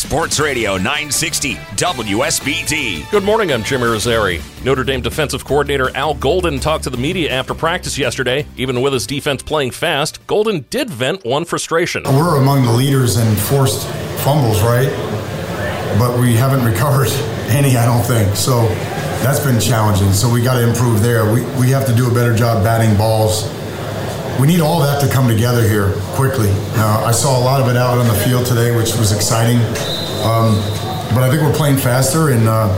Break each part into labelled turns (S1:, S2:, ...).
S1: Sports Radio 960 WSBT.
S2: Good morning, I'm Jim Irizarry. Notre Dame defensive coordinator Al Golden talked to the media after practice yesterday. Even with his defense playing fast, Golden did vent one frustration.
S3: We're among the leaders in forced fumbles, right? But we haven't recovered any, I don't think. So that's been challenging. So we got to improve there. We, we have to do a better job batting balls we need all that to come together here quickly. Uh, I saw a lot of it out on the field today, which was exciting. Um, but I think we're playing faster, and uh,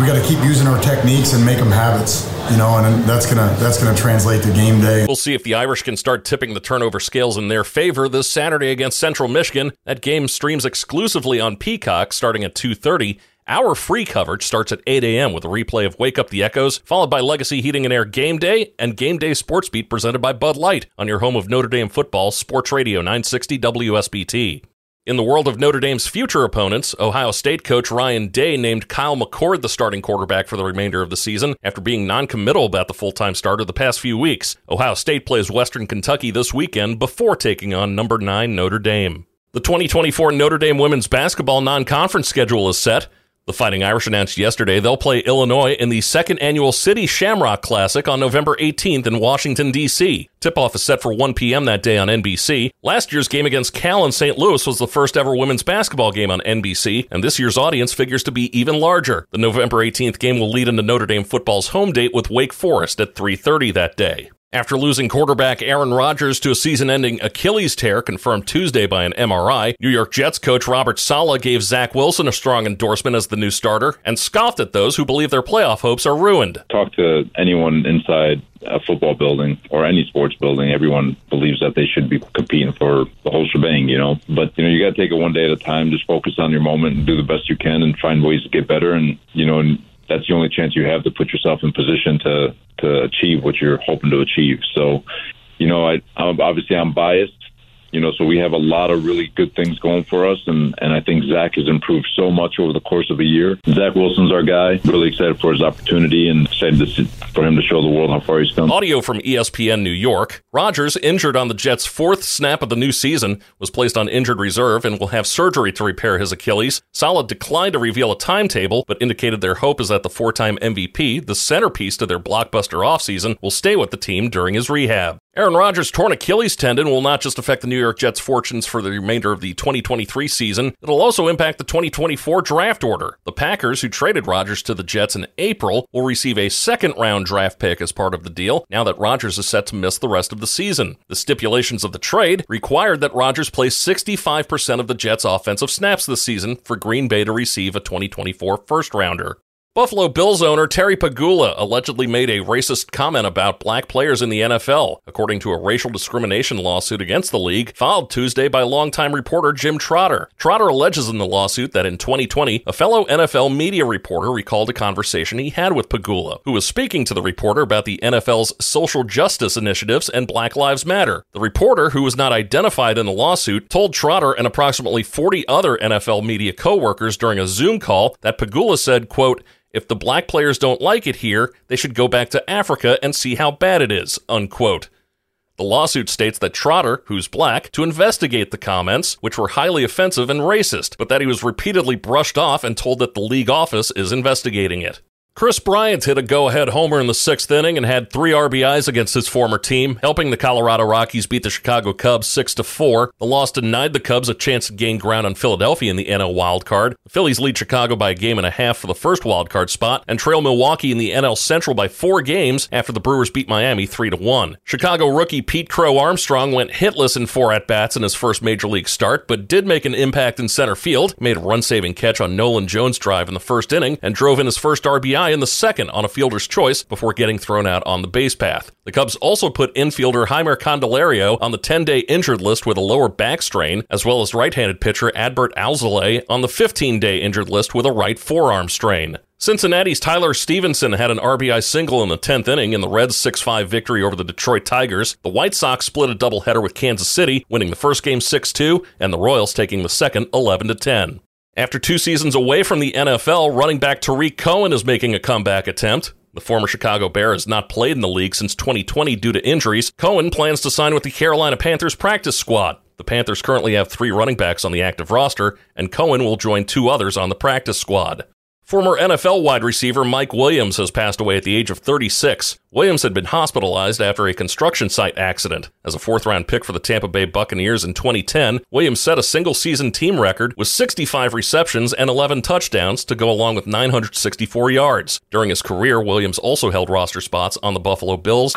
S3: we got to keep using our techniques and make them habits. You know, and that's gonna that's gonna translate to game day.
S2: We'll see if the Irish can start tipping the turnover scales in their favor this Saturday against Central Michigan. That game streams exclusively on Peacock, starting at two thirty. Our free coverage starts at 8 a.m. with a replay of Wake Up the Echoes, followed by Legacy Heating and Air Game Day and Game Day Sports Beat presented by Bud Light on your home of Notre Dame football, Sports Radio 960 WSBT. In the world of Notre Dame's future opponents, Ohio State coach Ryan Day named Kyle McCord the starting quarterback for the remainder of the season after being non-committal about the full-time starter the past few weeks. Ohio State plays Western Kentucky this weekend before taking on number 9 Notre Dame. The 2024 Notre Dame women's basketball non-conference schedule is set. The Fighting Irish announced yesterday they'll play Illinois in the second annual Citi Shamrock Classic on November 18th in Washington, D.C. Tip off is set for 1 p.m. that day on NBC. Last year's game against Cal in St. Louis was the first ever women's basketball game on NBC, and this year's audience figures to be even larger. The November 18th game will lead into Notre Dame football's home date with Wake Forest at 3:30 that day. After losing quarterback Aaron Rodgers to a season ending Achilles tear confirmed Tuesday by an MRI, New York Jets coach Robert Saleh gave Zach Wilson a strong endorsement as the new starter and scoffed at those who believe their playoff hopes are ruined.
S4: Talk to anyone inside a football building or any sports building, everyone believes that they should be competing for the whole shebang, you know. But you know, you got to take it one day at a time. Just focus on your moment and do the best you can, and find ways to get better. And you know, that's the only chance you have to put yourself in position to to achieve what you're hoping to achieve. So, you know, I I'm, obviously I'm biased, you know, so we have a lot of really good things going for us, and and I think Zach has improved so much over the course of a year. Zach Wilson's our guy. Really excited for his opportunity and excited to, for him to show the world how far he's come.
S2: Audio from ESPN New York. Rodgers, injured on the Jets' fourth snap of the new season, was placed on injured reserve and will have surgery to repair his Achilles. Saleh declined to reveal a timetable, but indicated their hope is that the four-time MVP, the centerpiece to their blockbuster offseason, will stay with the team during his rehab. Aaron Rodgers' torn Achilles tendon will not just affect the New York Jets' fortunes for the remainder of the 2023 season, it'll also impact the 2024 draft order. The Packers, who traded Rodgers to the Jets in April, will receive a second round draft pick as part of the deal now that Rodgers is set to miss the rest of the season. The stipulations of the trade required that Rodgers play 65% of the Jets' offensive snaps this season for Green Bay to receive a 2024 first rounder. Buffalo Bills owner Terry Pegula allegedly made a racist comment about black players in the NFL, according to a racial discrimination lawsuit against the league filed Tuesday by longtime reporter Jim Trotter. Trotter alleges in the lawsuit that in 2020, a fellow NFL media reporter recalled a conversation he had with Pegula, who was speaking to the reporter about the NFL's social justice initiatives and Black Lives Matter. The reporter, who was not identified in the lawsuit, told Trotter and approximately 40 other NFL media coworkers during a Zoom call that Pegula said, quote, if the black players don't like it here, they should go back to Africa and see how bad it is. Unquote. The lawsuit states that Trotter, who's black, to investigate the comments, which were highly offensive and racist, but that he was repeatedly brushed off and told that the league office is investigating it. Kris Bryant hit a go ahead homer in the sixth inning and had three RBIs against his former team, helping the Colorado Rockies beat the Chicago Cubs 6 to 4. The loss denied the Cubs a chance to gain ground on Philadelphia in the NL wild card. The Phillies lead Chicago by a game and a half for the first wild card spot and trail Milwaukee in the NL Central by four games after the Brewers beat Miami 3 to 1. Chicago rookie Pete Crow Armstrong went hitless in four at bats in his first major league start, but did make an impact in center field, made a run saving catch on Nolan Jones' drive in the first inning, and drove in his first RBI in the second on a fielder's choice before getting thrown out on the base path. The Cubs also put infielder Jeimer Candelario on the 10 day injured list with a lower back strain, as well as right handed pitcher Adbert Alzolay on the 15 day injured list with a right forearm strain. Cincinnati's Tyler Stephenson had an RBI single in the 10th inning in the Reds' 6 5 victory over the Detroit Tigers. The White Sox split a doubleheader with Kansas City, winning the first game 6 2, and the Royals taking the second 11 10. After two seasons away from the NFL, running back Tarik Cohen is making a comeback attempt. The former Chicago Bear has not played in the league since 2020 due to injuries. Cohen plans to sign with the Carolina Panthers practice squad. The Panthers currently have three running backs on the active roster, and Cohen will join two others on the practice squad. Former NFL wide receiver Mike Williams has passed away at the age of 36. Williams had been hospitalized after a construction site accident. As a fourth round pick for the Tampa Bay Buccaneers in 2010, Williams set a single season team record with 65 receptions and 11 touchdowns to go along with 964 yards. During his career, Williams also held roster spots on the Buffalo Bills.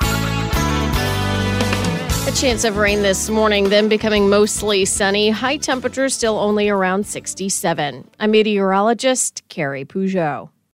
S5: Chance of rain this morning, then becoming mostly sunny. High temperatures still only around 67. I'm meteorologist Carrie Peugeot.